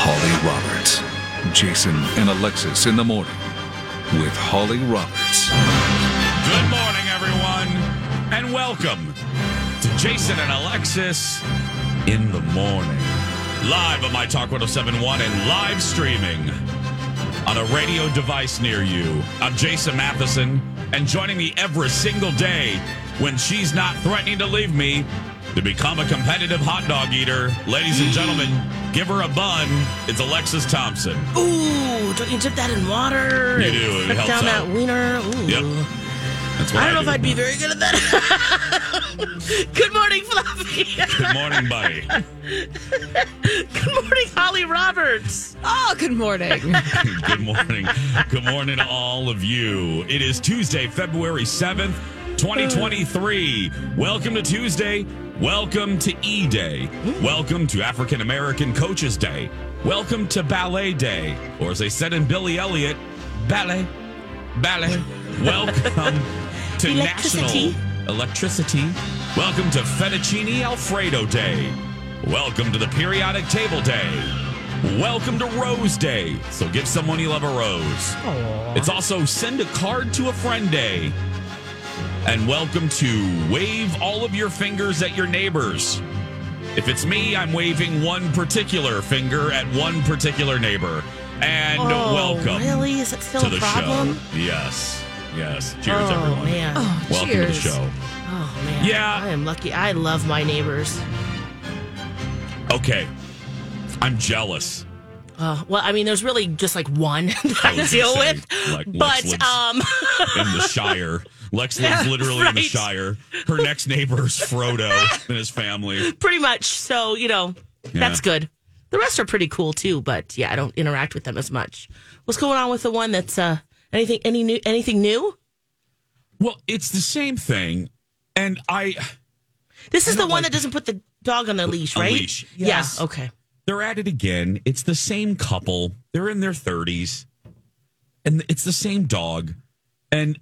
Holly Roberts. Jason and Alexis in the morning with Holly Roberts. Good morning, everyone, and welcome to Jason and Alexis in the morning. Live on My Talk 1071 and live streaming on a radio device near you. I'm Jason Matheson, and joining me every single day when she's not threatening to leave me to become a competitive hot dog eater. Ladies and gentlemen, give her a bun. It's Alexis Thompson. Ooh, don't you dip that in water? You do. It helps down out. that wiener. Ooh. Yep. That's what I don't know do. if I'd be very good at that. Good morning, Fluffy. Good morning, buddy. Good morning, Holly Roberts. Oh, good morning. Good morning. Good morning to all of you. It is Tuesday, February 7th, 2023. Welcome to Tuesday. Welcome to E Day. Welcome to African American Coaches Day. Welcome to Ballet Day. Or as they said in Billy Elliot, ballet, ballet. Welcome to Electricity. National Electricity. Welcome to Fettuccine Alfredo Day. Welcome to the Periodic Table Day. Welcome to Rose Day. So give someone you love a rose. It's also Send a Card to a Friend Day. And welcome to Wave All of Your Fingers at Your Neighbors. If it's me, I'm waving one particular finger at one particular neighbor. And Oh, welcome Really? Is it still to a the problem? show. Yes. Yes. Cheers, oh, everyone. man. Oh, Welcome to the show. Oh, man. Yeah. I am lucky. I love my neighbors. Okay. I'm jealous. Uh, well, I mean, there's really just like one that I I, deal with. like, but um, in the Shire. Lex lives literally in the. Shire. Her next neighbor is Frodo and his family. pretty much. So, you know, that's good. The rest are pretty cool too, but yeah, I don't interact with them as much. What's going on with the one that's uh anything any new anything new? Well, it's the same thing. And I This is the one like that doesn't put the dog on the leash, right? leash, yes. Yeah. Okay. they're at it again. It's the same couple. They're in their 30s. And it's the same dog. And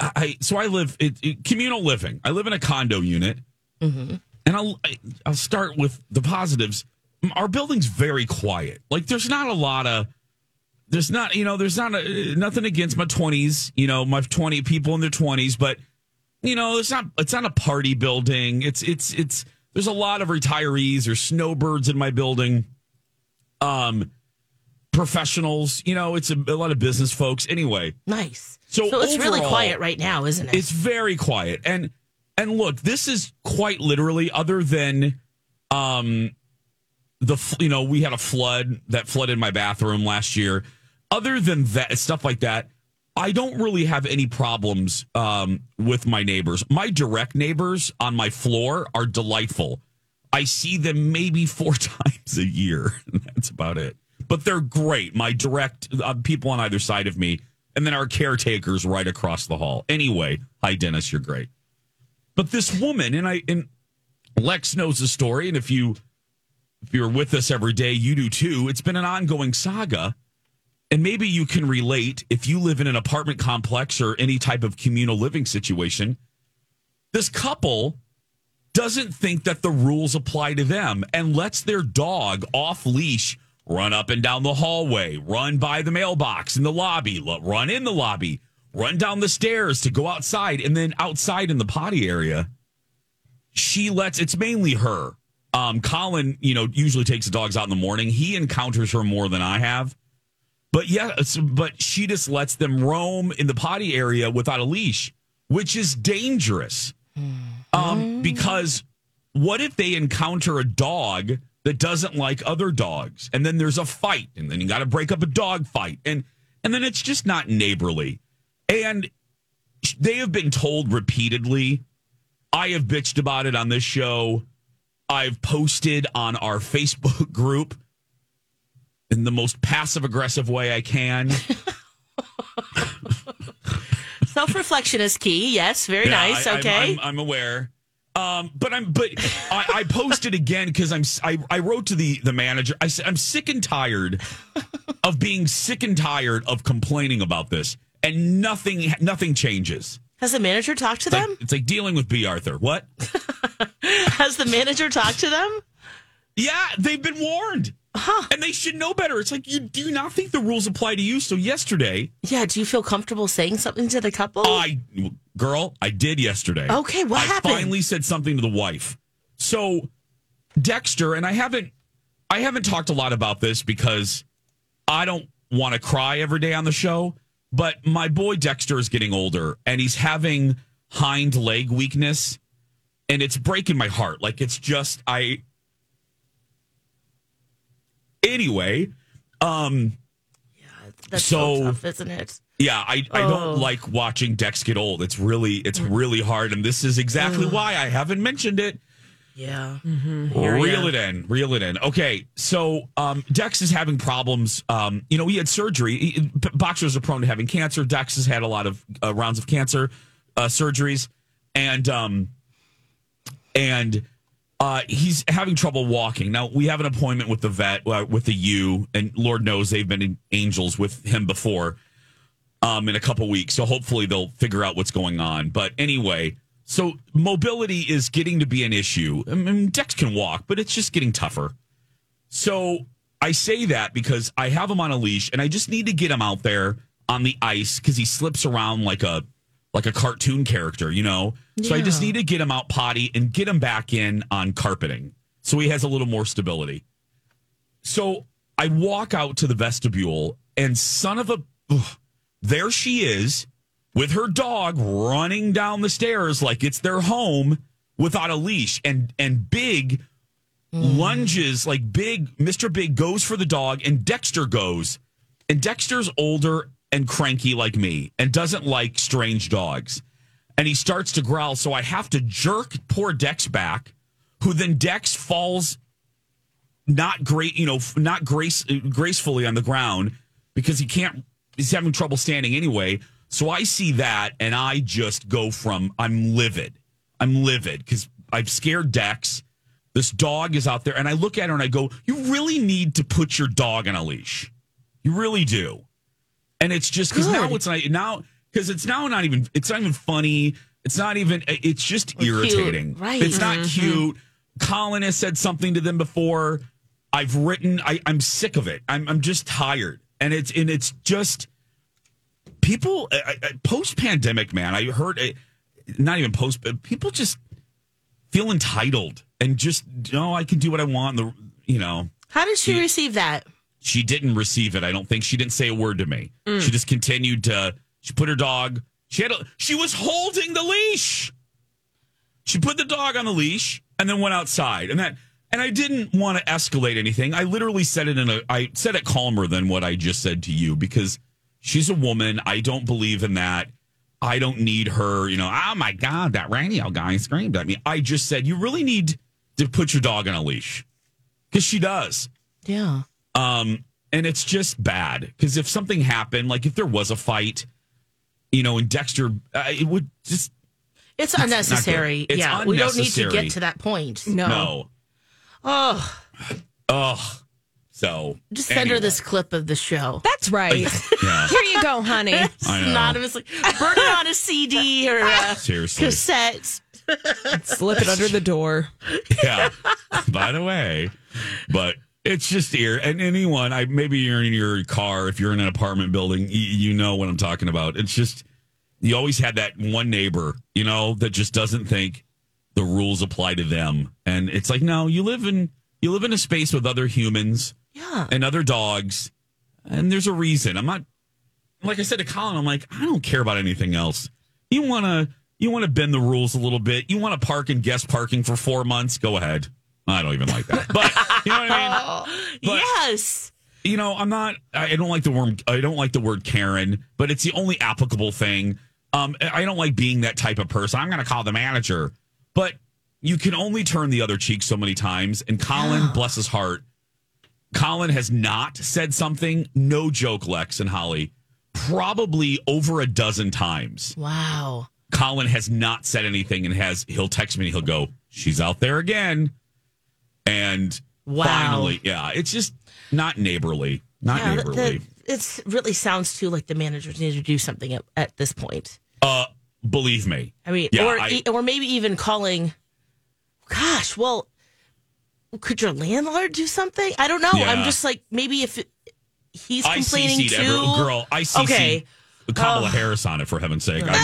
I, I so I live it, it- communal living. I live in a condo unit. And I'll I- I'll start with the positives. Our building's very quiet. Like there's not a lot of there's not you know there's not a, nothing against my 20s, you know, my 20 people in their 20s, but you know, it's not it's not a party building. It's it's it's there's a lot of retirees or snowbirds in my building. Um professionals, you know, it's a, a lot of business folks anyway. Nice. So it's really quiet right now, isn't it? It's very quiet. And and look, this is quite literally other than um the you know, we had a flood that flooded my bathroom last year. Other than that stuff like that, I don't really have any problems um with my neighbors. My direct neighbors on my floor are delightful. I see them maybe four times a year. That's about it. But they're great. My direct uh, people on either side of me, and then our caretakers right across the hall. Anyway, hi Dennis, you're great. But this woman, and I and Lex knows the story, and if you if you're with us every day, you do too. It's been an ongoing saga. And maybe you can relate if you live in an apartment complex or any type of communal living situation. This couple doesn't think that the rules apply to them and lets their dog off leash run up and down the hallway, run by the mailbox in the lobby, run in the lobby, run down the stairs to go outside, and then outside in the potty area, she lets it's mainly her. Um, Colin, you know, usually takes the dogs out in the morning. He encounters her more than I have. But yeah, but she just lets them roam in the potty area without a leash, which is dangerous. Um, because what if they encounter a dog that doesn't like other dogs, and then there's a fight, and then you got to break up a dog fight, and and then it's just not neighborly. And they have been told repeatedly. I have bitched about it on this show. I've posted on our Facebook group in the most passive aggressive way I can. Self reflection is key. Yes, very Yeah, nice. I- I'm- okay. I'm, I'm aware. Um, but I'm but I, I posted again because I'm I, I wrote to the the manager. I said I'm sick and tired of being sick and tired of complaining about this, and nothing nothing changes. Has the manager talked to It's like, them? it's like dealing with B. Arthur. What? Has the manager talked to them? Yeah, they've been warned, and they should know better. It's like you do you not think the rules apply to you. So yesterday, Yeah. Do you feel comfortable saying something to the couple? I girl, I did yesterday. Okay, what I happened? finally said something to the wife. So Dexter and I haven't I haven't talked a lot about this because I don't want to cry every day on the show, but my boy Dexter is getting older and he's having hind leg weakness and it's breaking my heart. Like it's just I Anyway, um yeah, That's so, so- tough, isn't it? yeah, I, I Oh. don't like watching Dex get old. It's really it's really hard, and this is exactly why I haven't mentioned it. Yeah. mm-hmm. Reel it in, reel it in. Okay, so um, Dex is having problems. Um, you know, he had surgery. He, b- boxers are prone to having cancer. Dex has had a lot of uh, rounds of cancer uh, surgeries, and um, and uh, he's having trouble walking. Now we have an appointment with the vet uh, with the U, and Lord knows they've been angels with him before. Um, in a couple weeks, so hopefully they'll figure out what's going on. But anyway, so mobility is getting to be an issue. I mean, Dex can walk, but it's just getting tougher. So I say that because I have him on a leash, and I just need to get him out there on the ice because he slips around like a like a cartoon character, you know. So I just need to get him out potty and get him back in on carpeting, so he has a little more stability. So I walk out to the vestibule, and son of a, ugh, there she is with her dog running down the stairs like it's their home without a leash, and and Big mm. lunges like Big Mister Big goes for the dog, and Dexter goes, and Dexter's older and cranky like me, and doesn't like strange dogs, and he starts to growl. So I have to jerk poor Dex back, who then Dex falls not great, you know, not grace gracefully on the ground because he can't. He's having trouble standing anyway. So I see that, and I just go from I'm livid. I'm livid because I've scared Dex. This dog is out there, and I look at her and I go, "You really need to put your dog on a leash. You really do." And it's just because now it's not now because it's now not even it's not even funny. It's not even. It's just Or cute. irritating. Right. It's not mm-hmm. cute. Colin has said something to them before. I've written. I, I'm sick of it. I'm. I'm just tired, and it's and it's just people post pandemic. Man, I heard it. Not even post, but people just feel entitled and just no. I can do what I want. The you know How did she She- receive that? She didn't receive it. I don't think she didn't say a word to me. Mm. She just continued to. She put her dog. She had. A, she was holding the leash. She put the dog on the leash and then went outside. And that. And I didn't want to escalate anything. I literally said it in a. I said it calmer than what I just said to you because she's a woman. I don't believe in that. I don't need her. You know. Oh my God, that radio guy screamed at me. I just said you really need to put your dog on a leash because she does. Yeah. Um, and it's just bad because if something happened, like if there was a fight, you know, and Dexter, uh, it would just It's not good. unnecessary. It's yeah. We don't need to get to that point. no. Oh, Oh. So just send her this clip of the show. That's right. Yeah, Here you go, honey. I. Anonymously. Burn it on a CD or a Seriously. cassette. Slip it under the door. Yeah. By the way, but it's just here. And anyone, I maybe you're in your car if you're in an apartment building, y- you know what I'm talking about. It's just you always had that one neighbor, you know, that just doesn't think the rules apply to them. And it's like, no, you live in you live in a space with other humans Yeah. and other dogs. and there's a reason. I'm not like I said to Colin. I'm like I don't care about anything else. You want to you want to bend the rules a little bit. You want to park in guest parking for four months. Go ahead. I don't even like that, but you know what I mean. But- yes. you know, I'm not. I don't like the word. I don't like the word Karen, but it's the only applicable thing. Um, I don't like being that type of person. I'm going to call the manager, but you can only turn the other cheek so many times. And Colin, bless his heart, Colin has not said something. No joke, Lex and Holly, probably over a dozen times. Wow. Colin has not said anything and has he'll text me and he'll go, She's out there again. And Wow. finally, yeah, it's just not neighborly. Not Yeah, neighborly. It really sounds too like the managers need to do something at, at this point. uh believe me. I mean, Yeah, or I- or maybe even calling. Gosh, well, could your landlord do something? I don't know. Yeah. I'm just like maybe if it, he's complaining too. every girl. I CC'd Okay. Kamala Oh. Harris on it for heaven's sake. Oh,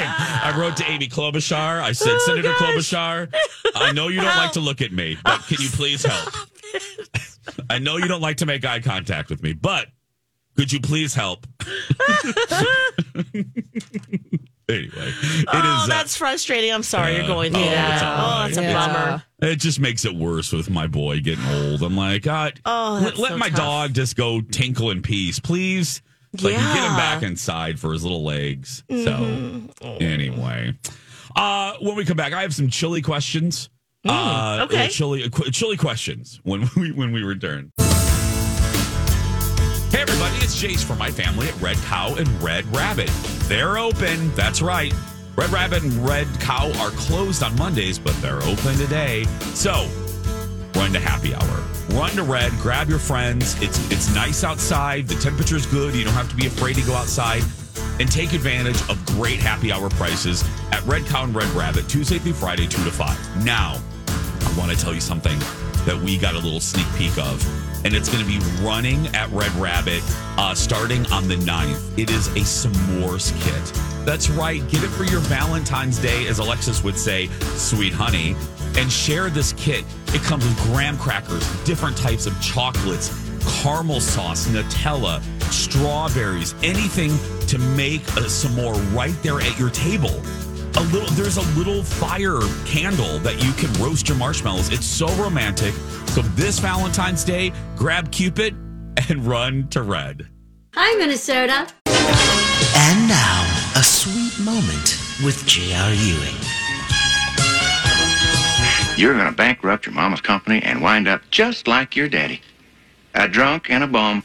I, wrote to Amy Klobuchar. I said, Oh, Senator gosh. Klobuchar, I know you don't like to look at me, but can you please help? I know you don't like to make eye contact with me, but could you please help? anyway, it is. oh, uh, that's frustrating. I'm sorry uh, you're going through oh, that. it's Oh, that's a right. bummer. It just makes it worse with my boy getting old. I'm like, God, Oh, let, that's let my tough. dog just go tinkle in peace, please. So I can get him back inside for his little legs. So Mm-hmm. anyway, uh, when we come back, I have some chili questions. uh, Mm, okay. chili qu- chili questions when we when we return. Hey everybody, it's Jace from my family at Red Cow and Red Rabbit. They're open. That's right. Red Rabbit and Red Cow are closed on Mondays, but they're open today. So run to happy hour. Run to Red, grab your friends. It's it's nice outside. The temperature's good. You don't have to be afraid to go outside. And take advantage of great happy hour prices at Red Cow and Red Rabbit, Tuesday through Friday, 2 to 5. Now, I want to tell you something that we got a little sneak peek of. And it's going to be running at Red Rabbit uh, starting on the 9th. It is a s'mores kit. That's right. Get it for your Valentine's Day, as Alexis would say, sweet honey, and share this kit. It comes with graham crackers, different types of chocolates, caramel sauce, Nutella, strawberries, anything to make a s'more right there at your table a little there's a little fire candle that you can roast your marshmallows it's so romantic so this valentine's day grab cupid and run to red Hi, Minnesota. And now, a sweet moment with J.R. Ewing. You're going to bankrupt your mama's company and wind up just like your daddy. A drunk and a bum.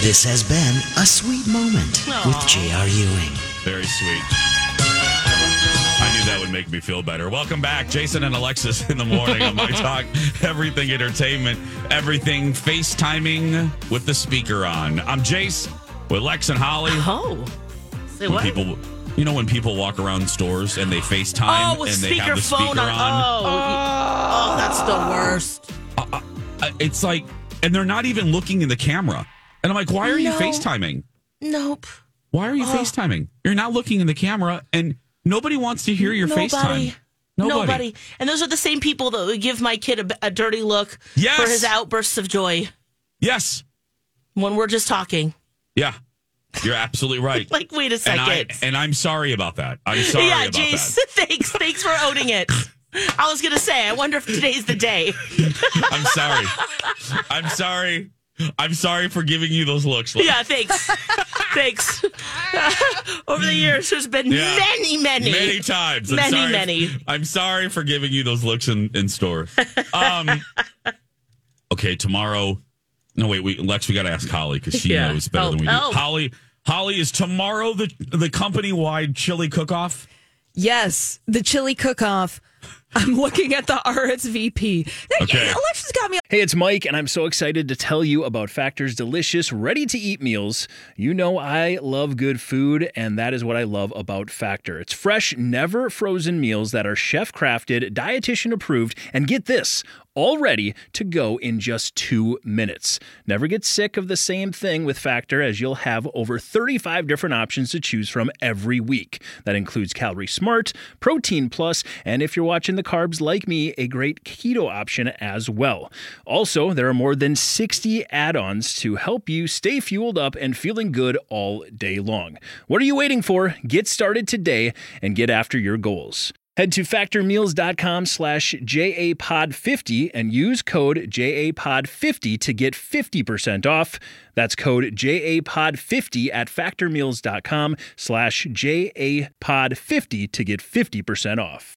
This has been a sweet moment with J.R. Ewing. very sweet i knew that would make me feel better welcome back jason and alexis in the morning on my talk everything entertainment everything facetiming with the speaker on i'm jace with lex and holly Oh, say when what? people you know when people walk around stores and they FaceTime oh, and they have the speaker on. Oh, oh, that's the ah. worst. Uh, uh, uh, it's like, and they're not even looking in the camera. And I'm like, why are you No. FaceTiming? Nope. Why are you Oh. FaceTiming? You're not looking in the camera, and nobody wants to hear your Nobody. FaceTime. Nobody. Nobody. And those are the same people that would give my kid a, a dirty look Yes. for his outbursts of joy Yes. when we're just talking. Yeah. You're absolutely right. Like, wait a and, second. I, and I'm sorry about that. I'm sorry yeah, about Jace, that. thanks. Thanks for owning it. I was going to say, I wonder if today's the day. I'm sorry. I'm sorry. I'm sorry for giving you those looks. Lex. Yeah, thanks. thanks. Over the years, there's been Yeah. many, many. many times. I'm Many, sorry- many. I'm sorry for giving you those looks in, in stores. Um, okay, tomorrow. No, wait, we Lex, we got to ask Holly because she Yeah. knows better Oh, than we do. oh. Holly, Holly, is tomorrow the the company wide chili cook off? Yes, the chili cook off. I'm looking at the RSVP. Okay. Alexa's got me. Hey, it's Mike, and I'm so excited to tell you about Factor's delicious, ready to eat meals. You know, I love good food, and that is what I love about Factor. It's fresh, never frozen meals that are chef crafted, dietitian approved, and get this all ready to go in just two minutes. Never get sick of the same thing with Factor, as you'll have over 35 different options to choose from every week. That includes Calorie Smart, Protein Plus, and if you're watching the carbs like me a great keto option as well. Also, there are more than 60 add ons to help you stay fueled up and feeling good all day long. What are you waiting for? Get started today and get after your goals. Head to factormeals.com slash JAPOD50 and use code JAPOD50 to get 50% off. That's code JAPOD50 at factormeals.com slash JAPOD50 to get 50% off.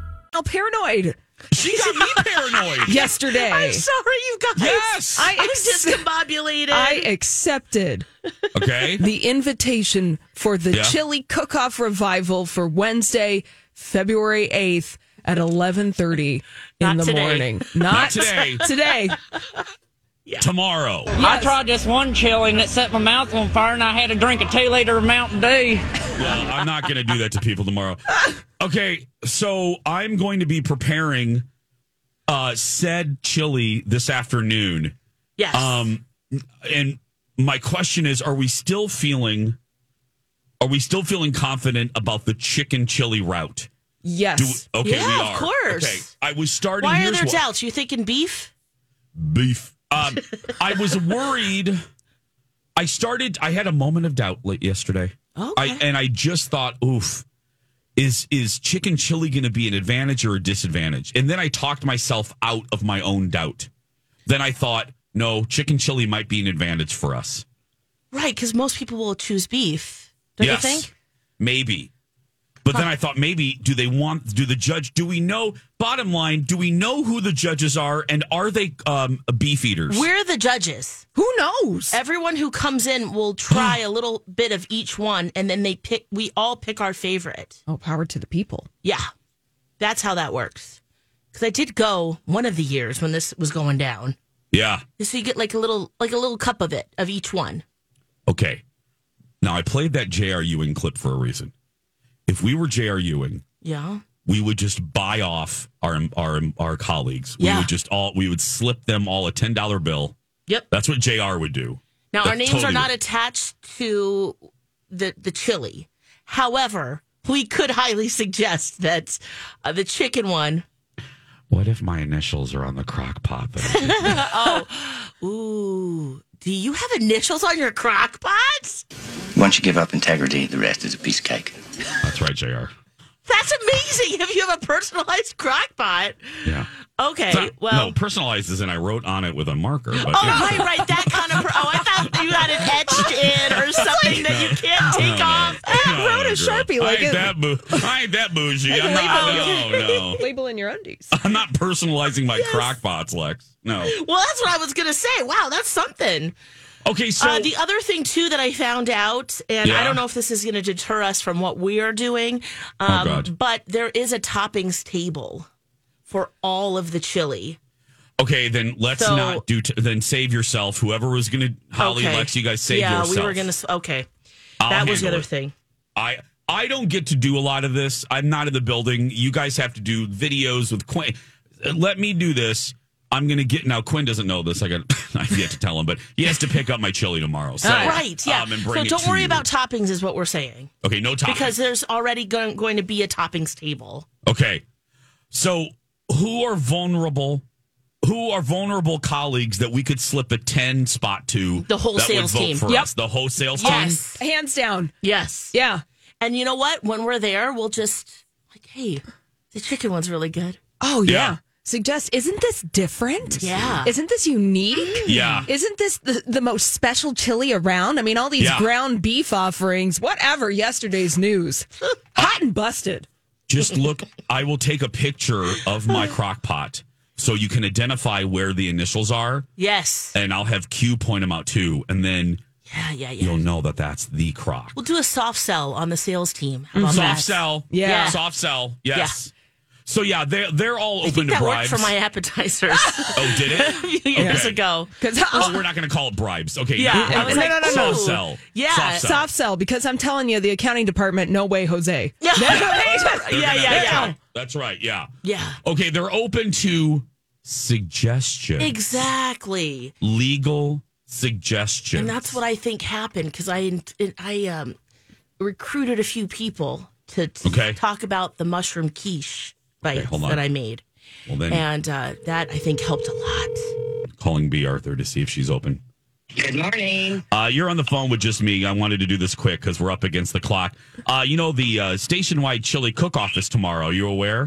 Paranoid. She got me paranoid. Yesterday. I'm sorry, you guys. Yes. I I'm discombobulated. I accepted Okay. the invitation for the Yeah. chili cook-off revival for Wednesday, February 8th at 11:30 in the today. morning. Not, Not today. Today. Tomorrow. I tried this one chili and it set my mouth on fire, and I had to drink a two liter of Mountain Dew. Well, I'm not going to do that to people tomorrow. Okay, so I'm going to be preparing uh said chili this afternoon. yes. Um and my question is are we still feeling are we still feeling confident about the chicken chili route? Yes. Do, okay, Yeah, we of course. Okay, I was starting Why are there doubts? You thinking beef? beef. Um, I was worried. I started. I had a moment of doubt late yesterday. Okay. I and I just thought, oof, is is chicken chili going to be an advantage or a disadvantage? And then I talked myself out of my own doubt. Then I thought, no, chicken chili might be an advantage for us. Right, because most people will choose beef. Don't yes, you think? maybe. But then I thought maybe do they want do the judge do we know bottom line do we know who the judges are and are they um beef eaters? We're the judges. Who knows? Everyone who comes in will try a little bit of each one, and then they pick. We all pick our favorite. Oh, power to the people. Yeah, that's how that works. Because I did go one of the years when this was going down. yeah. So you get like a little, like a little cup of it of each one. Okay. Now I played that J.R. Ewing clip for a reason. If we were J.R. Ewing, Yeah. we would just buy off our our our colleagues. Yeah. We would just all we would slip them all a ten dollar bill. Yep. That's what J.R. would do. Now our names totally are not what- attached to the the chili. However, we could highly suggest that uh, the chicken one. What if my initials are on the crock pot? oh, ooh. Do you have initials on your crock pot? Once you give up integrity, the rest is a piece of cake. That's right, J.R. That's amazing. If you have a personalized crock pot. Yeah. Okay. Not- well. no, personalized is in I wrote on it with a marker. But Oh, yeah. right, right. That kind of. Per- oh, I thought you had it etched in or something that you can't take No, off. no, wrote a girl. Sharpie I ain't it- that bou- I ain't that bougie. I'm Label not. it. No, no. Label in your undies. I'm not personalizing my crock pots, Lex. No. Well, that's what I was going to say. Wow, that's something. Okay, so uh, the other thing too that I found out, and Yeah. I don't know if this is going to deter us from what we are doing, Oh, um, God. but there is a toppings table for all of the chili. Okay, then let's So- not do. T- then save yourself. Whoever was going to Holly, Okay. Lex, you guys save yeah, yourself. we were going to. Okay, I'll that was the other it. thing. I I don't get to do a lot of this. I'm not in the building. You guys have to do videos with Quinn. Let me do this. I'm going to get now. Quinn doesn't know this. I got. I've yet to tell him, but he has to pick up my chili tomorrow. So, right, yeah. um, and so bring it don't to worry you. about toppings, is what we're saying, Okay, no toppings. because there's already going, going to be a toppings table. Okay. So who are vulnerable? Who are vulnerable colleagues that we could slip a 10 spot to? The whole that would sales vote team. For Yep. us? The whole sales team? Yes, Hands down. yes, Yeah. And you know what? When we're there, we'll just like, hey, the chicken one's really good. Oh yeah. Yeah. Suggest isn't this different? Yeah. Isn't this unique? Mm. Yeah. Isn't this the, the most special chili around? I mean, all these Yeah. ground beef offerings, whatever, yesterday's news. Hot and busted. Just look, I will take a picture of my crock pot so you can identify where the initials are, Yes. and I'll have Q point them out too. And then Yeah, yeah, yeah. you'll know that that's the crock. We'll do a soft sell on the sales team. Mm, about Soft that? sell. Yeah. Soft sell. Yes. So yeah, they're they're all I open think to that bribes. worked for my appetizers oh, did it? a few years Okay. ago. Oh, we're not going to call it bribes. Okay. Yeah, you're I was right. like, soft sell. Yeah. soft sell. Soft sell because I'm telling you, the accounting department, no way, Jose. Yeah, They're yeah, gonna- yeah, yeah. That's right. Yeah. Yeah. Okay, they're open to suggestions. Exactly. Legal suggestions. And that's what I think happened because I I um, recruited a few people to, to Okay. talk about the mushroom quiche bites hold on. that I made, Well, then and uh, that I think helped a lot. calling B. Arthur to see if she's open. Good morning. Uh, you're on the phone with just me. I wanted to do this quick because we're up against the clock. Uh, you know, the uh, station wide chili cook off is tomorrow. You aware?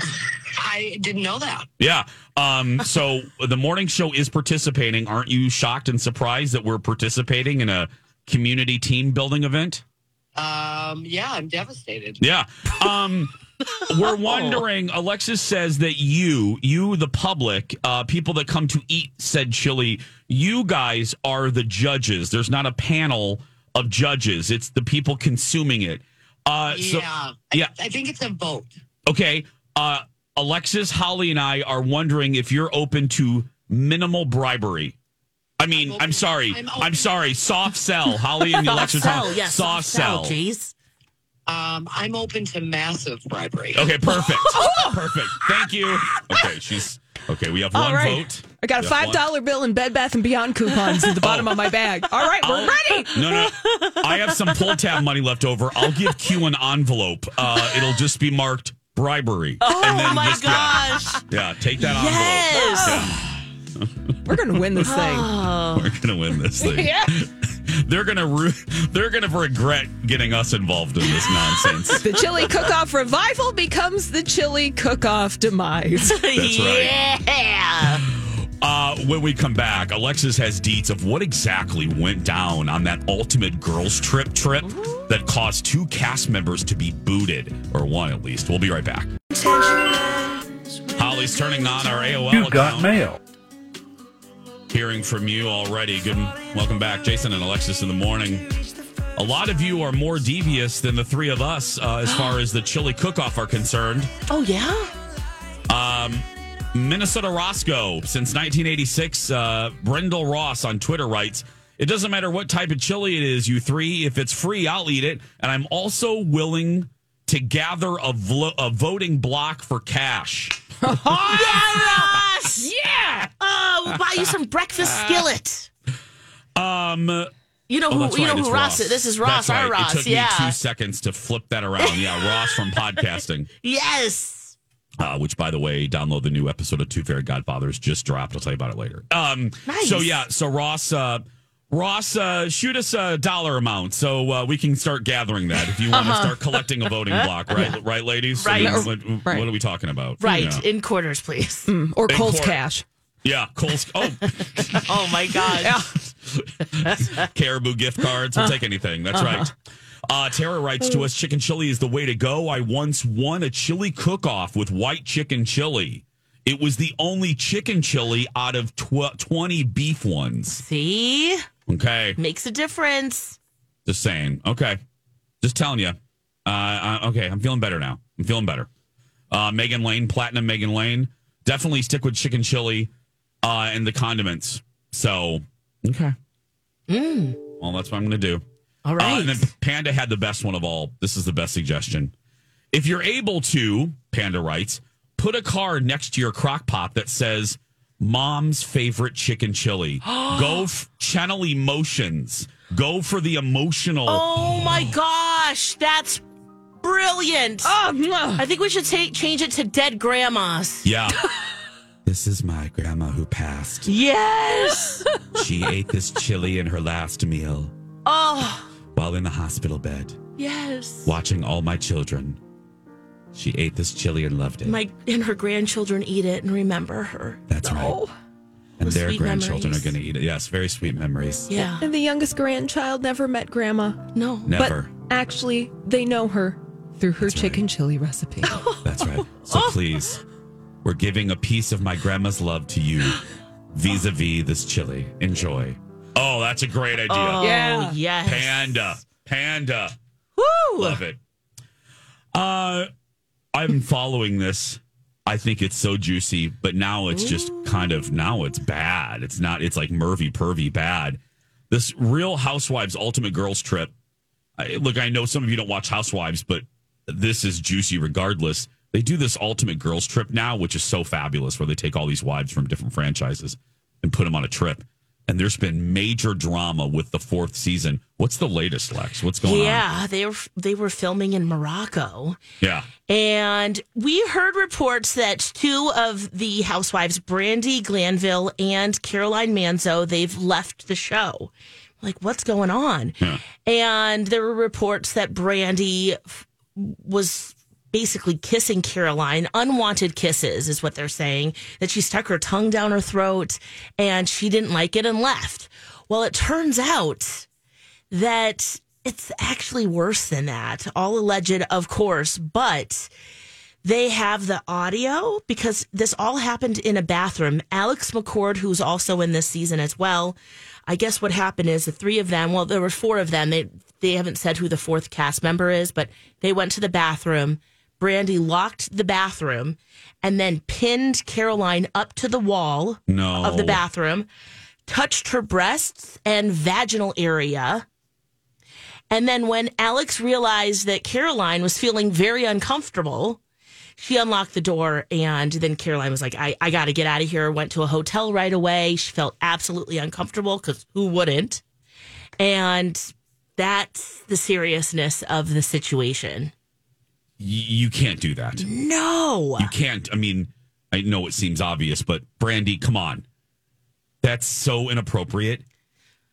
I didn't know that. Yeah. Um, so the morning show is participating. Aren't you shocked and surprised that we're participating in a community team building event? Um, yeah, I'm devastated. Yeah. Um, we're wondering. Alexis says that you, you, the public, uh, people that come to eat said chili, you guys are the judges. There's not a panel of judges. It's the people consuming it. Uh, so, yeah. yeah. I think it's a vote. Okay. Uh, Alexis, Holly, and I are wondering if you're open to minimal bribery. I mean, I'm, sorry. I'm, sorry. Soft sell. Holly and Alexis. Soft sell, yes, Soft sell. Jeez. Um, I'm open to massive bribery. Okay, perfect. perfect. Thank you. Okay, she's okay. We have All one right. vote. I got a five dollar dollar bill and Bed Bath and Beyond coupons at the bottom of my bag. All right, we're ready. No, no. I have some pull tab money left over. I'll give Q an envelope. Uh, it'll just be marked bribery. Oh my just, gosh. Yeah, yeah, take that Yes. envelope. We're gonna win this thing. Yeah. We're gonna win this thing. yeah. They're gonna ru- they're gonna regret getting us involved in this nonsense. The chili cook off revival becomes the chili cook off demise. That's right. Yeah. Uh, when we come back, Alexis has deets of what exactly went down on that ultimate girls trip trip that caused two cast members to be booted, or one at least. We'll be right back. Holly's turning on our AOL You got account. mail. Hearing from you already. Good, welcome back, Jason and Alexis in the morning. A lot of you are more devious than the three of us uh, as far as the chili cook-off are concerned. Oh yeah. Um, Minnesota Roscoe, since 1986, uh, Brendel Ross on Twitter writes, It doesn't matter what type of chili it is, you three. If it's free, I'll eat it. And I'm also willing to gather a, vlo- a voting block for cash. Yes. Yeah. Oh, we'll buy you some breakfast skillet. Um, You know oh, who? that's you right, know who Ross is? This is Ross, That's our right. Ross. It took yeah. me two seconds to flip that around. Yeah, Ross from podcasting. Yes. uh, which by the way, download the new episode of Two Fairy Godfathers just dropped. I'll tell you about it later. Um, Nice. So yeah, so Ross, uh, Ross, uh, shoot us a dollar amount so uh, we can start gathering that. If you want to Uh-huh. start collecting a voting block, right? Right, ladies. Right. I mean, what, what are we talking about? Right. Yeah, In quarters, please. or In Kohl's court. cash. yeah Kohl's. Oh, oh my God. Caribou gift cards. We'll take anything. That's Uh-huh. right. Uh, Tara writes to us chicken chili is the way to go. I once won a chili cook off with white chicken chili. It was the only chicken chili out of tw- 20 beef ones. See, Okay. makes a difference. Just saying. Okay. Just telling you. Uh, uh, okay. I'm feeling better now. I'm feeling better. Uh, Megan Lane, Platinum Megan Lane. Definitely stick with chicken chili uh, and the condiments. So, okay. Mm. Well, that's what I'm going to do. All Uh, and then Panda had the best one of all. This is the best suggestion. If you're able to, Panda writes, put a card next to your crock pot that says mom's favorite chicken chili. Go f- channel emotions. Go for the emotional. Oh my gosh, that's brilliant. Oh, I think we should take change it to dead grandmas. Yeah. this is my grandma who passed. Yes. She ate this chili in her last meal oh, while in the hospital bed, yes. watching all my children. She ate this chili and loved it. My and her grandchildren eat it and remember her. That's right. and Those their sweet grandchildren memories. are going to eat it. Yes, very sweet memories. Yeah. And the youngest grandchild never met grandma. No. Never. But actually, they know her through her chicken chili recipe. That's right. So please, we're giving a piece of my grandma's love to you vis a vis this chili. Enjoy. Oh, that's a great idea. Oh, Yeah. yes. Panda. Panda. Woo. Love it. Uh, I'm following this I think it's so juicy, but now it's just kind of now it's bad. It's not. It's like Murphy pervy bad. This Real Housewives Ultimate Girls Trip. I, look, I know some of you don't watch Housewives, but this is juicy regardless. They do this Ultimate Girls Trip now, which is so fabulous, where they take all these wives from different franchises and put them on a trip. And there's been major drama with the fourth season. What's the latest, Lex? What's going on? Yeah, they were they were filming in Morocco. Yeah. And we heard reports that two of the housewives, Brandi Glanville and Caroline Manzo, they've left the show. Like, what's going on? And there were reports that Brandy was basically kissing Caroline. Unwanted kisses is what they're saying. That she stuck her tongue down her throat and she didn't like it and left. Well, it turns out that it's actually worse than that. All alleged, of course, but they have the audio because this all happened in a bathroom. Alex McCord, who's also in this season as well. I guess what happened is the three of them, well, there were four of them. They they haven't said who the fourth cast member is, but they went to the bathroom. Brandi locked the bathroom and then pinned Caroline up to the wall No. of the bathroom, touched her breasts and vaginal area. And then when Alex realized that Caroline was feeling very uncomfortable, she unlocked the door and then Caroline was like, I, I got to get out of here. Went to a hotel right away. She felt absolutely uncomfortable because who wouldn't? And that's the seriousness of the situation. You can't do that. No. You can't. I mean, I know it seems obvious, but Brandi, come on. That's so inappropriate.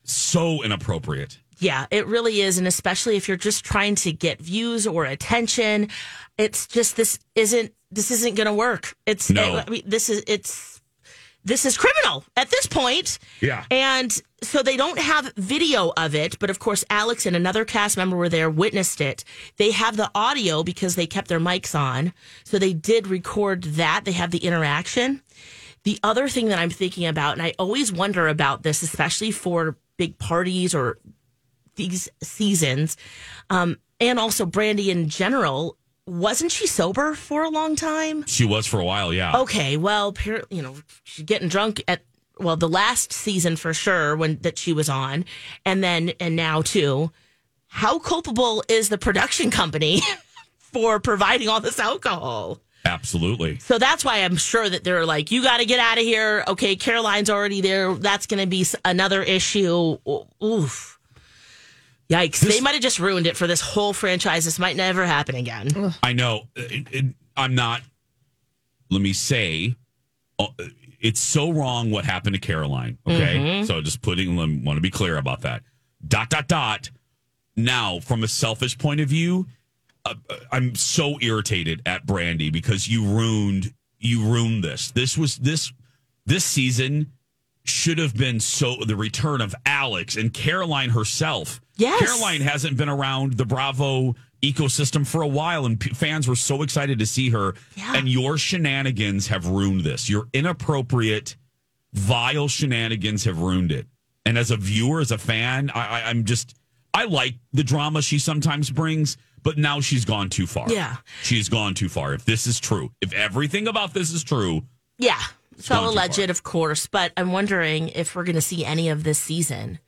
So inappropriate. Yeah, it really is. And especially if you're just trying to get views or attention, it's just this isn't this isn't gonna work. It's No. I mean, this is it's this is criminal at this point. Yeah. And so they don't have video of it, but of course Alex and another cast member were there, witnessed it. They have the audio because they kept their mics on. So they did record that. They have the interaction. The other thing that I'm thinking about, and I always wonder about this, especially for big parties or these seasons, um, and also Brandi in general, wasn't she sober for a long time? She was for a while, yeah. Okay, well, you know, she's getting drunk at well the last season for sure when that she was on, and then and now too. How culpable is the production company for providing all this alcohol? Absolutely. So that's why I'm sure that they're like, you got to get out of here. Okay, Caroline's already there. That's going to be another issue. Oof. Yikes. they might have just ruined it for this whole franchise. This might never happen again. I know. It- it- I'm not. Let me say, uh, it's so wrong what happened to Caroline. Okay, Mhm. so just putting. Want to be clear about that. Dot dot dot. Now, from a selfish point of view, uh, I'm so irritated at Brandi because you ruined you ruined this. This was this this season should have been so the return of Alex and Caroline herself. Yes. Caroline hasn't been around the Bravo ecosystem for a while, and p- fans were so excited to see her. Yeah. And your shenanigans have ruined this. Your inappropriate, vile shenanigans have ruined it. And as a viewer, as a fan, I, I, I'm just I like the drama she sometimes brings, but now she's gone too far. Yeah. she's gone too far. If this is true, if everything about this is true, Yeah. It's too alleged, of course, but I'm wondering if we're going to see any of this season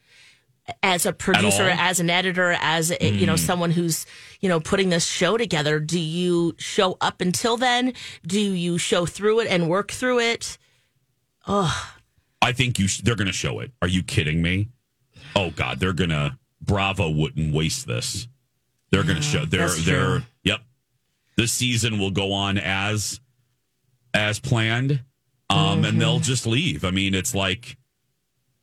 as a producer, as an editor, as a, you know Mm. someone who's you know putting this show together. Do you show up until then? Do you show through it and work through it? Oh, I think you sh- they're going to show it. Are you kidding me? Oh God, they're going to. Bravo wouldn't waste this. They're going to show. They're they're. true. Yep. This season will go on as as planned, um, and they'll just leave. I mean, it's like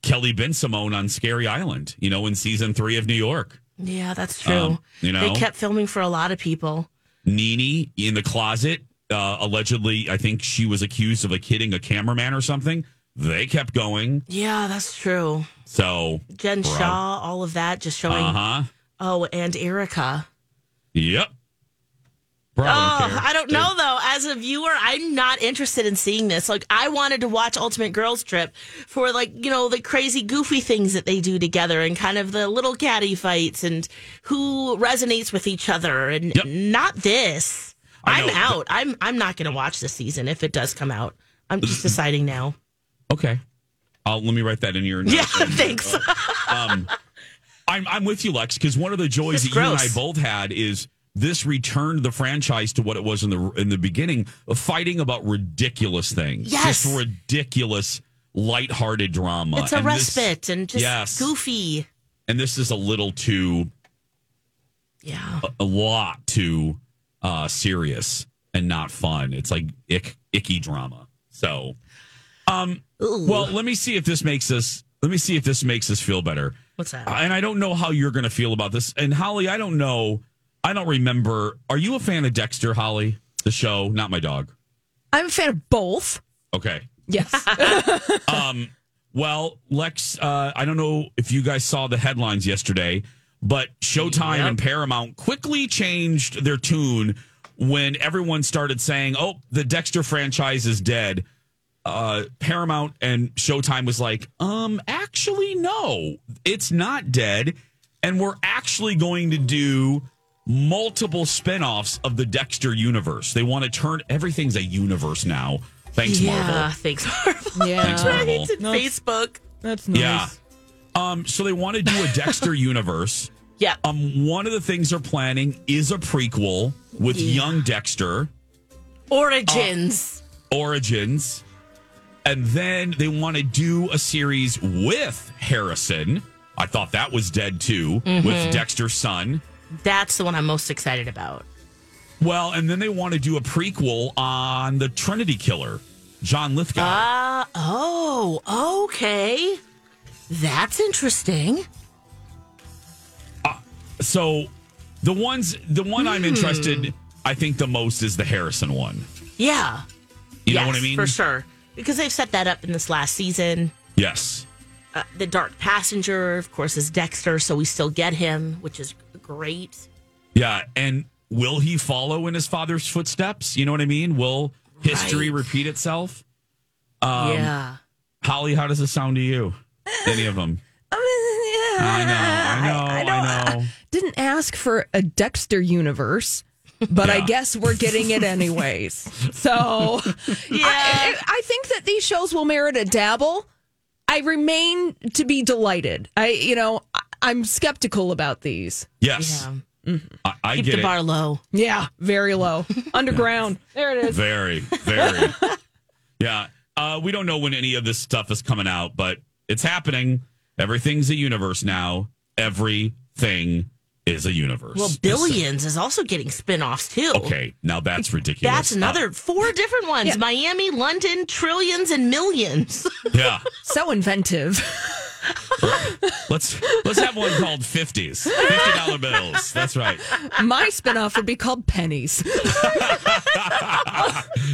Kelly Bensimon on Scary Island. You know, in season three of New York. yeah, that's true. Um, you know? they kept filming for a lot of people. Nene in the closet. Uh, allegedly, I think she was accused of like hitting a cameraman or something. They kept going. Yeah, that's true. So Jen Bro. Shah, all of that, just showing. Uh huh. Oh, and Erika. Yep. Bravo, oh. I don't know though. As a viewer, I'm not interested in seeing this. Like, I wanted to watch Ultimate Girls Trip for like you know the crazy, goofy things that they do together, and kind of the little catty fights, and who resonates with each other, and not this. I I'm out. I'm I'm not going to watch this season if it does come out. I'm just deciding now. Okay. Uh, let me write that in your notes. Yeah, thanks. um, I'm I'm with you, Lex, because one of the joys It's that you and I both had is this returned the franchise to what it was in the in the beginning of fighting about ridiculous things. Yes. Just ridiculous, lighthearted drama. it's a And this- respite and just yes. goofy. and this is a little too Yeah. a, a lot too uh serious and not fun. It's like ick, icky drama. So um well, let me see if this makes us let me see if this makes us feel better. What's that? And I don't know how you're going to feel about this. And Holly, I don't know. I don't remember. Are you a fan of Dexter, Holly? The show, not my dog. I'm a fan of both. Okay. Yes. um, well, Lex, uh, I don't know if you guys saw the headlines yesterday, but Showtime Yep. and Paramount quickly changed their tune when everyone started saying, "Oh, the Dexter franchise is dead." Uh, Paramount and Showtime was like, "Um, actually, no, it's not dead, and we're actually going to do." Multiple spin-offs of the Dexter universe. They want to turn everything's a universe now. Thanks, yeah, Marvel. thanks Marvel. Yeah. Thanks, Marvel. Right, and Facebook. That's nice. Yeah. Um, so they want to do a Dexter universe. Yeah. Um, one of the things they're planning is a prequel with Yeah. young Dexter, Origins. Origins. And then they want to do a series with Harrison. I thought that was dead too, Mhm. with Dexter's son. That's the one I'm most excited about. Well, and then they want to do a prequel on the Trinity Killer, John Lithgow. Ah, oh, okay. That's interesting. so the ones, the one I'm Hmm. interested, I think the most is the Harrison one. Yeah. You know what I mean? For sure. Because they've set that up in this last season. Yes. Uh, the Dark Passenger, of course, is Dexter, so we still get him, which is great. Yeah, and will he follow in his father's footsteps? You know what I mean? Will history repeat itself? Um, yeah. Holly, how does this sound to you? Any of them? I mean, yeah. I know, I know, I, know. Didn't ask for a Dexter universe, but I guess we're getting it anyways. So, Yeah. I, I think that these shows will merit a dabble. I remain to be delighted. I, you know, I, I'm skeptical about these. Yes, I, I Keep get the it. bar low. Yeah, very low, underground. There it is. Very, very. yeah, uh, we don't know when any of this stuff is coming out, but it's happening. Everything's a universe now. Everything is a universe. Well, Billions is also getting spin offs, too. Okay, now that's ridiculous. That's another four different ones Miami, London, trillions, and millions. Uh, yeah. So inventive. Let's let's have one called fifties, fifty dollar bills. That's right, My spinoff would be called Pennies.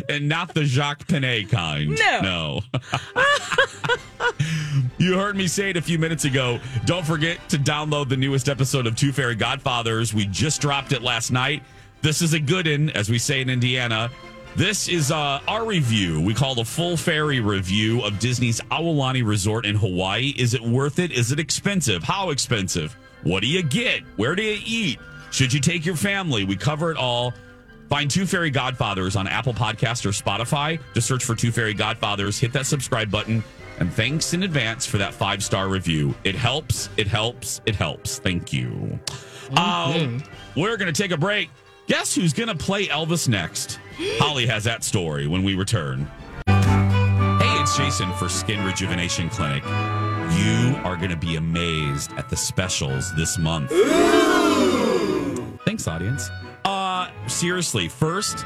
and not the JCPenney kind. No. no. you heard me say it a few minutes ago. Don't forget to download the newest episode of Two Fairy Godfathers. We just dropped it last night. This is a good one, as we say in Indiana. This is uh, our review. We call the full fairy review of Disney's Aulani Resort in Hawaii. Is it worth it? Is it expensive? How expensive? What do you get? Where do you eat? Should you take your family? We cover it all. Find Two Fairy Godfathers on Apple Podcast or Spotify. Just search for Two Fairy Godfathers. Hit that subscribe button. And thanks in advance for that five star review. It helps. It helps. It helps. Thank you. Um, we're going to take a break. Guess who's going to play Elvis next? Holly has that story when we return. Hey, it's Jason for Skin Rejuvenation Clinic. You are going to be amazed at the specials this month. Thanks, audience. Uh, seriously, first,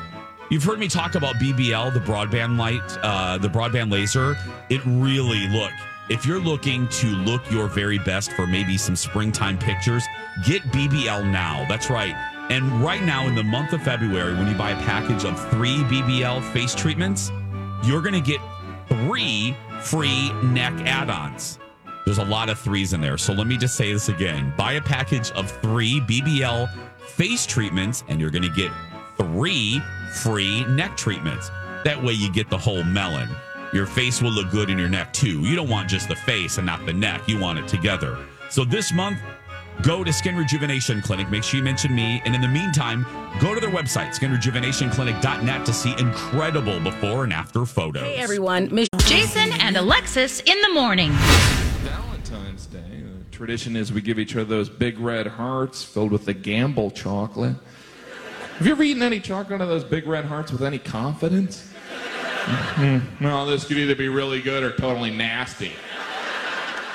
you've heard me talk about BBL, the broadband light, uh, the broadband laser. It really look. If you're looking to look your very best for maybe some springtime pictures, get BBL now. That's right. And right now, in the month of February, when you buy a package of three BBL face treatments, you're going to get three free neck add ons. There's a lot of threes in there. So let me just say this again buy a package of three BBL face treatments, and you're going to get three free neck treatments. That way, you get the whole melon. Your face will look good in your neck too. You don't want just the face and not the neck, you want it together. So this month, go to Skin Rejuvenation Clinic. Make sure you mention me. And in the meantime, go to their website, skinrejuvenationclinic.net, to see incredible before and after photos. Hey everyone, Mich- Jason and Alexis in the morning. Valentine's Day. The tradition is we give each other those big red hearts filled with the gamble chocolate. Have you ever eaten any chocolate out of those big red hearts with any confidence? Mm, No, this could either be really good or totally nasty.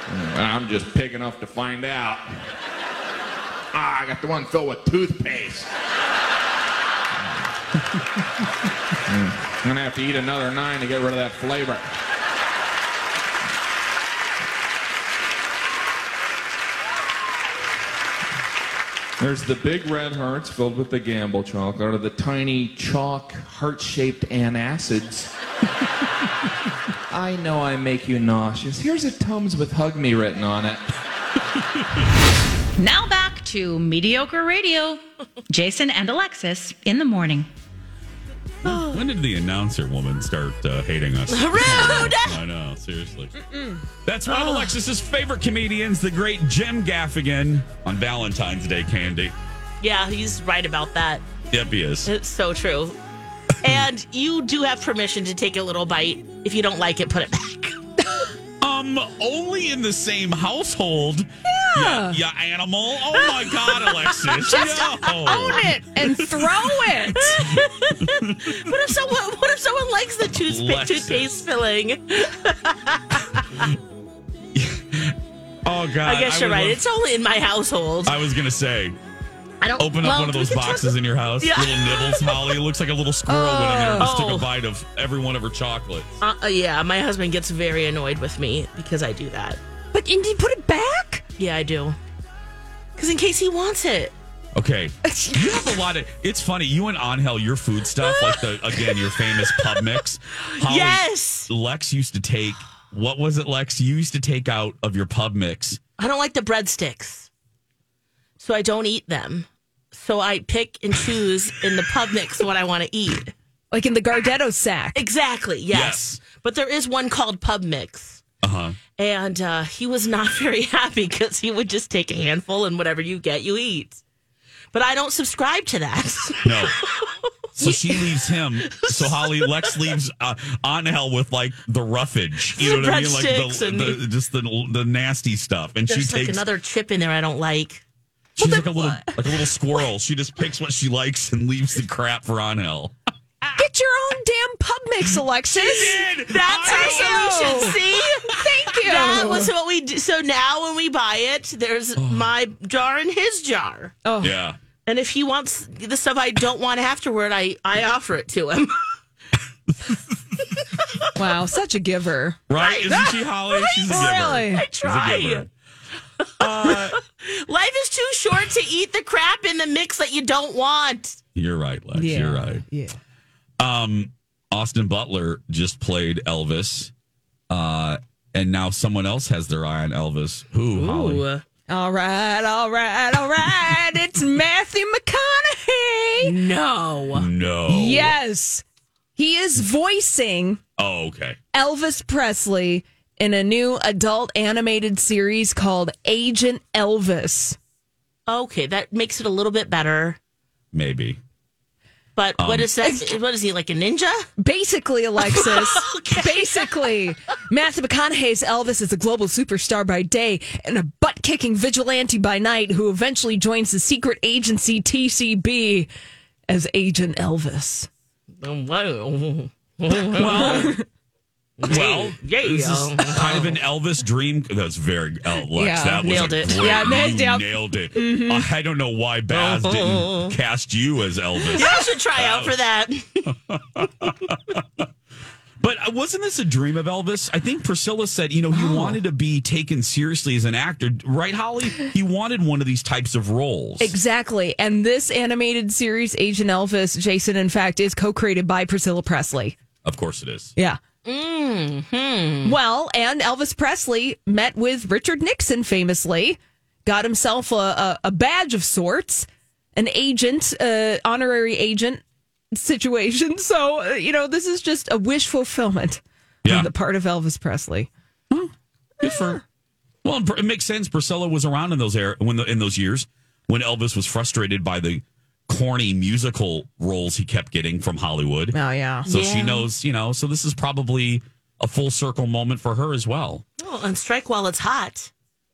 Mm, I'm just pig enough to find out. Ah, I got the one filled with toothpaste. I'm gonna have to eat another nine to get rid of that flavor. There's the big red hearts filled with the gamble chocolate, or the tiny chalk heart-shaped antacids. I know I make you nauseous. Here's a Tums with Hug Me written on it. Now back to mediocre radio. Jason and Alexis in the morning. When did the announcer woman start uh, hating us? Rude! I know, seriously. That's one of Alexis's favorite comedians, the great Jim Gaffigan, on Valentine's Day candy. Yeah, he's right about that. Yep, he is. It's so true. and you do have permission to take a little bite. If you don't like it, put it back. Um, only in the same household. Yeah. Yeah, animal. Oh my God, Alexis. Just no. own it and throw it. what if someone what if someone likes the toothpaste, Lexus. toothpaste filling? Oh God. I guess you're right. love- It's only in my household. I was gonna say. I don't Open well, up one of those can talk boxes about- in your house. Yeah. Little nibbles, Holly. It looks like a little squirrel went in there and just took Oh. a bite of every one of her chocolates. Uh, uh, yeah, my husband gets very annoyed with me because I do that. But you put it back? Yeah, I do. Because in case he wants it. Okay. You have a lot of. It's funny. You and Angel, your food stuff, like the again your famous pub mix. Holly, Yes. Lex used to take. What was it, Lex? You used to take out of your pub mix. I don't like the breadsticks, so I don't eat them. So I pick and choose in the pub mix what I want to eat. Like in the Gardetto sack. Exactly. Yes. Yes. But there is one called pub mix. Uh huh. And uh, he was not very happy because he would just take a handful and whatever you get, you eat. But I don't subscribe to that. No. So she leaves him. So Holly Lex leaves uh, Angel with like the roughage. You know what I mean? Like breadsticks the, the just the the nasty stuff. And There's she like takes. another chip in there I don't like. She's like a little like a little squirrel. She just picks what she likes and leaves the crap for Angel. Ah. Get your own damn pub mix, Alexis. That's our solution. See? Thank you. That was what we do. So now when we buy it, there's oh. my jar and his jar. Oh. Yeah. And if he wants the stuff I don't want afterward, I, I offer it to him. Wow, such a giver. Right? Isn't she Holly? She's a giver. Really? I She's a try. Giver. Uh, Life is too short to eat the crap in the mix that you don't want. you're right, Lex. Yeah. You're right. Yeah. Um, Austin Butler just played Elvis, uh, and now someone else has their eye on Elvis. Who? Holly? All right, all right, all right. It's Matthew McConaughey. No. No. Yes. He is voicing Oh, okay. Elvis Presley in a new adult animated series called Agent Elvis. Okay, that makes it a little bit better. Maybe. But Um, what is that? What is he like a ninja? Basically, Alexis, basically, Matthew McConaughey's Elvis is a global superstar by day and a butt kicking vigilante by night who eventually joins the secret agency TCB as Agent Elvis. Wow. Well, well, yeah. this is kind of an Elvis dream. That's very Lex. Yeah, that was nailed it. Great, Yeah, you nailed it. nailed it. Mhm. I don't know why Baz didn't cast you as Elvis. I should try out for that. But uh, wasn't this a dream of Elvis? I think Priscilla said, you know, he Oh. wanted to be taken seriously as an actor, right, Holly? He wanted one of these types of roles. Exactly. And this animated series, Agent Elvis, Jason, in fact, is co created by Priscilla Presley. Of course it is. Yeah. Hmm. Well, and Elvis Presley met with Richard Nixon famously, got himself a, a, a badge of sorts, an agent, uh, honorary agent situation. So, uh, you know, this is just a wish fulfillment Yeah. on the part of Elvis Presley. Good for Well, it makes sense. Priscilla was around in those air when the, in those years when Elvis was frustrated by the corny musical roles he kept getting from Hollywood. Oh yeah. So Yeah. she knows, you know. So this is probably a full circle moment for her as well. Oh, and strike while it's hot.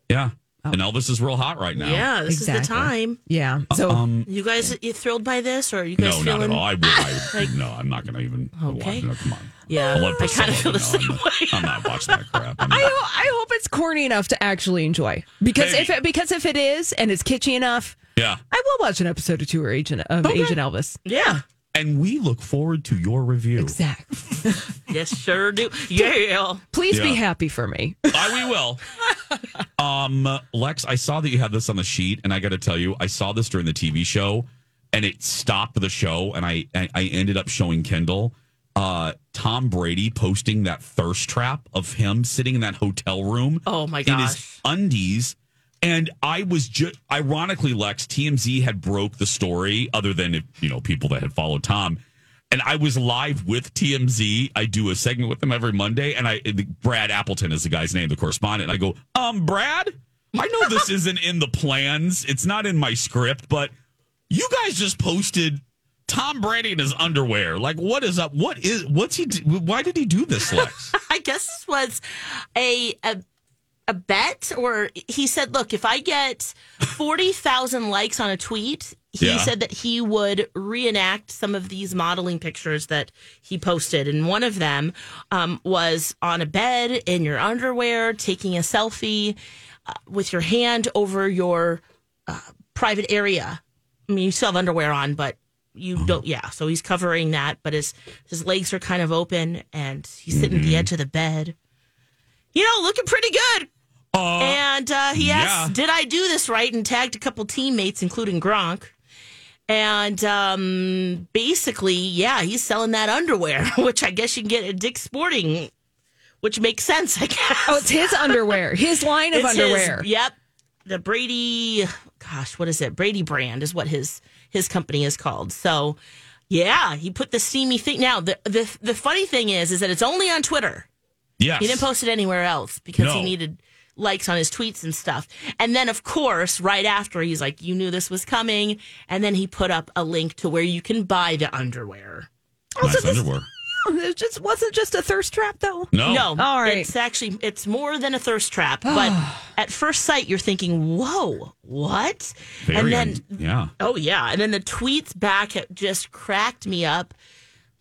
Yeah. And Elvis is real hot right now. Yeah, this is the time. Yeah. So Um, You guys, you thrilled by this, or are you guys no, not at all. I would. I, no, I'm not going to even. Okay. Watch, no, come on. Yeah, I love I kind of feel the same I'm, not, I'm not watching that crap. I'm I, ho- I hope it's corny enough to actually enjoy. Because Maybe. if it, because if it is and it's kitschy enough, Yeah. I will watch an episode or two of Agent of Agent Elvis. Yeah. And we look forward to your review. Exactly. Yes, sure do. Yeah. Please be happy for me. I we will. Um, Lex, I saw that you had this on the sheet, and I got to tell you, I saw this during the TV show, and it stopped the show, and I I, I ended up showing Kendall uh Tom Brady posting that thirst trap of him sitting in that hotel room. Oh, my gosh! In his undies. And I was just ironically, Lex, TMZ had broke the story, other than if, you know, people that had followed Tom. And I was live with TMZ. I do a segment with them every Monday, and I Brad Appleton is the guy's name, the correspondent. And I go, um, Brad, I know this isn't in the plans. It's not in my script, but you guys just posted Tom Brady in his underwear. Like, what is up? What is what's he? Why did he do this, Lex? I guess this was a a a bet, or he said, "Look, if I get forty thousand likes on a tweet." He Yeah. said that he would reenact some of these modeling pictures that he posted. And one of them um, was on a bed in your underwear, taking a selfie uh, with your hand over your uh, private area. I mean, you still have underwear on, but you don't. Yeah, so he's covering that, but his his legs are kind of open, and he's sitting at the edge of the bed. You know, looking pretty good. and uh, he yeah. asked, "Did I do this right?" And tagged a couple teammates, including Gronk. And um, basically, yeah, he's selling that underwear, which I guess you can get at Dick's Sporting, which makes sense, I guess. Oh, it's his underwear. His line of It's his- underwear. yep. The Brady, gosh, what is it? Brady brand is what his his company is called. So, yeah, he put the steamy thing. Now, the the the funny thing is, is that it's only on Twitter. Yes. He didn't post it anywhere else because he needed likes on his tweets and stuff. And then, of course, right after, he's like, "You knew this was coming," and then he put up a link to where you can buy the underwear. nice underwear. It just wasn't just a thirst trap though. No. No, All right. It's actually it's more than a thirst trap, but at first sight you're thinking, "Whoa, what?" Very and then un- yeah. oh yeah, and then the tweets back just cracked me up.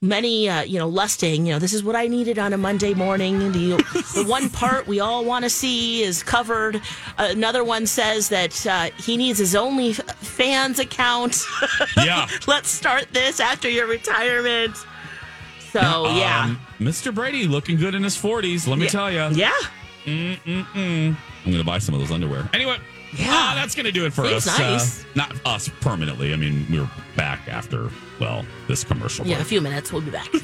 Many, uh, you know, lusting. You know, this is what I needed on a Monday morning. The the one part we all want to see is covered. Another one says that uh, he needs his only fans account. Yeah. Let's start this after your retirement. So yeah, Um, Mr. Brady looking good in his 40s, let me Yeah. tell you. yeah. Mm-mm-mm. I'm going to buy some of those underwear. Anyway, yeah, that's going to do it for Seems us. nice. Uh, not us permanently. I mean, we're back after, well, this commercial Yeah, break. a few minutes. We'll be back.